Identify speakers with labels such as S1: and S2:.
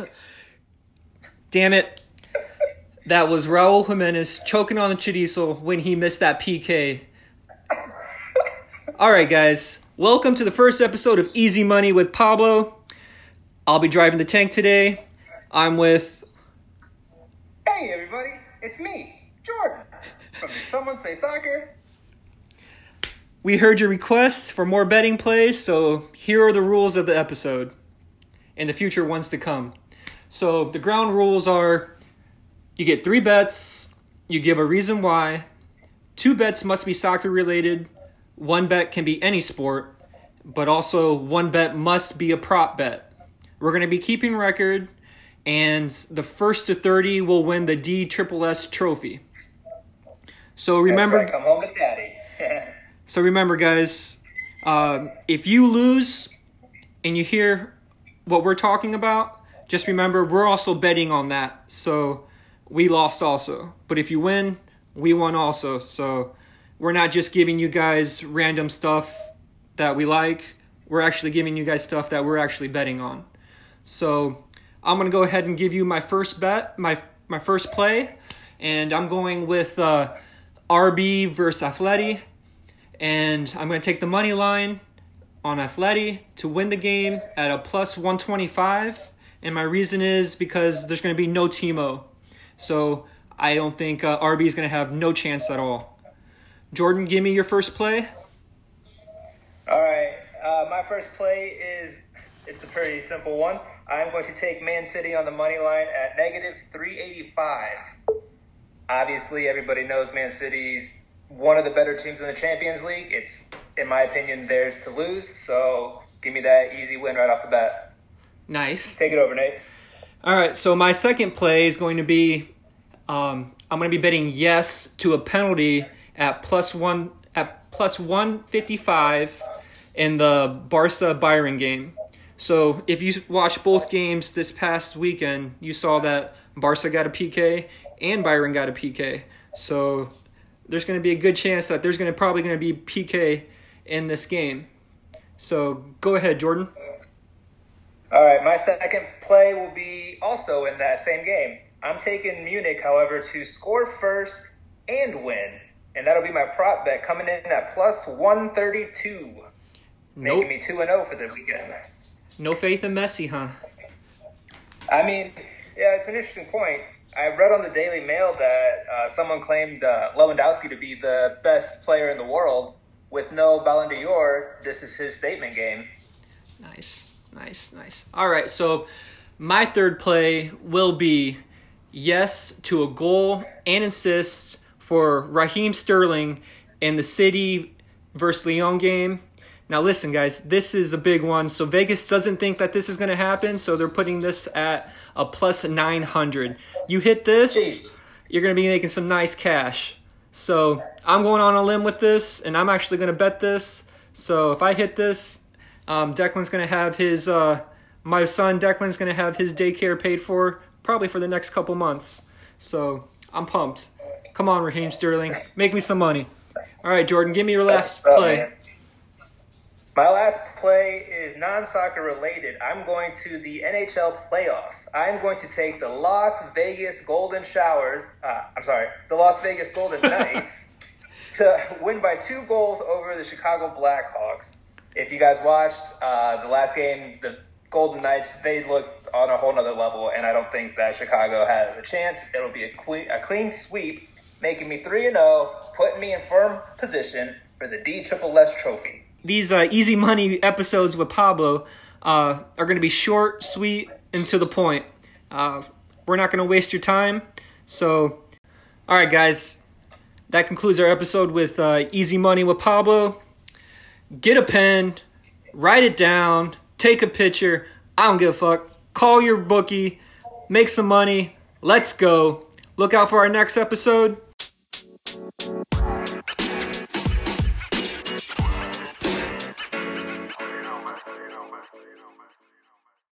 S1: Damn it. That was Raul Jimenez choking on the chorizo when he missed that PK. All right, guys. Welcome to the first episode of Easy Money with Pablo. I'll be driving the tank today. I'm with.
S2: Hey, everybody. It's me, Jordan, from Someone Say Soccer.
S1: We heard your requests for more betting plays, so here are the rules of the episode and the future ones to come. So the ground rules are you get three bets, you give a reason why, two bets must be soccer related, one bet can be any sport, but also one bet must be a prop bet. We're going to be keeping record, and the first to 30 will win the D Triple S trophy. So remember,
S2: right, come home to daddy.
S1: so remember, guys, uh, if you lose and you hear what we're talking about, just remember we're also betting on that. So we lost also. But if you win, we won also. So we're not just giving you guys random stuff that we like. We're actually giving you guys stuff that we're actually betting on. So I'm gonna go ahead and give you my first bet, my my first play, and I'm going with uh, RB versus Atleti, and I'm gonna take the money line on Atleti to win the game at a plus 125. And my reason is because there's gonna be no Timo, so I don't think uh, RB is gonna have no chance at all. Jordan, give me your first play.
S2: All right. Uh, my first play is it's a pretty simple one. I'm going to take Man City on the money line at negative 385. Obviously, everybody knows Man City's one of the better teams in the Champions League. It's, in my opinion, theirs to lose. So give me that easy win right off the bat.
S1: Nice.
S2: Take it over, Nate.
S1: All right, so my second play is going to be um, I'm going to be betting yes to a penalty at plus one at plus one fifty five in the Barca Bayern game. So if you watched both games this past weekend, you saw that Barca got a PK and Bayern got a PK. So there's going to be a good chance that there's going to probably going to be PK in this game. So go ahead, Jordan.
S2: All right, my second play will be also in that same game. I'm taking Munich, however, to score first and win, and that'll be my prop bet coming in at plus 132, making me 2 and 0 for the weekend.
S1: No faith in Messi, huh?
S2: I mean, yeah, it's an interesting point. I read on the Daily Mail that uh, someone claimed uh, Lewandowski to be the best player in the world. With no Ballon d'Or, this is his statement game.
S1: Nice, nice, nice. All right, so my third play will be yes to a goal and assist for Raheem Sterling in the City versus Lyon game. Now, listen, guys, this is a big one. So, Vegas doesn't think that this is going to happen, so they're putting this at a plus 900. You hit this, you're going to be making some nice cash. So, I'm going on a limb with this, and I'm actually going to bet this. So, if I hit this, um, Declan's going to have his, uh, my son Declan's going to have his daycare paid for probably for the next couple months. So, I'm pumped. Come on, Raheem Sterling. Make me some money. All right, Jordan, give me your last
S2: Oh,
S1: play.
S2: My last play is non-soccer related. I'm going to the NHL playoffs. I'm going to take the Las Vegas Golden Showers. Uh, I'm sorry, the Las Vegas Golden Knights to win by two goals over the Chicago Blackhawks. If you guys watched uh, the last game, the Golden Knights they looked on a whole nother level, and I don't think that Chicago has a chance. It'll be a, a clean sweep, making me three and zero, putting me in firm position for the D Triple S Trophy.
S1: these uh, easy money episodes with Pablo uh, are going to be short, sweet, and to the point. Uh, we're not going to waste your time. So, all right, guys, that concludes our episode with uh, Easy Money with Pablo. Get a pen, write it down, take a picture. I don't give a fuck. Call your bookie, make some money. Let's go. Look out for our next episode.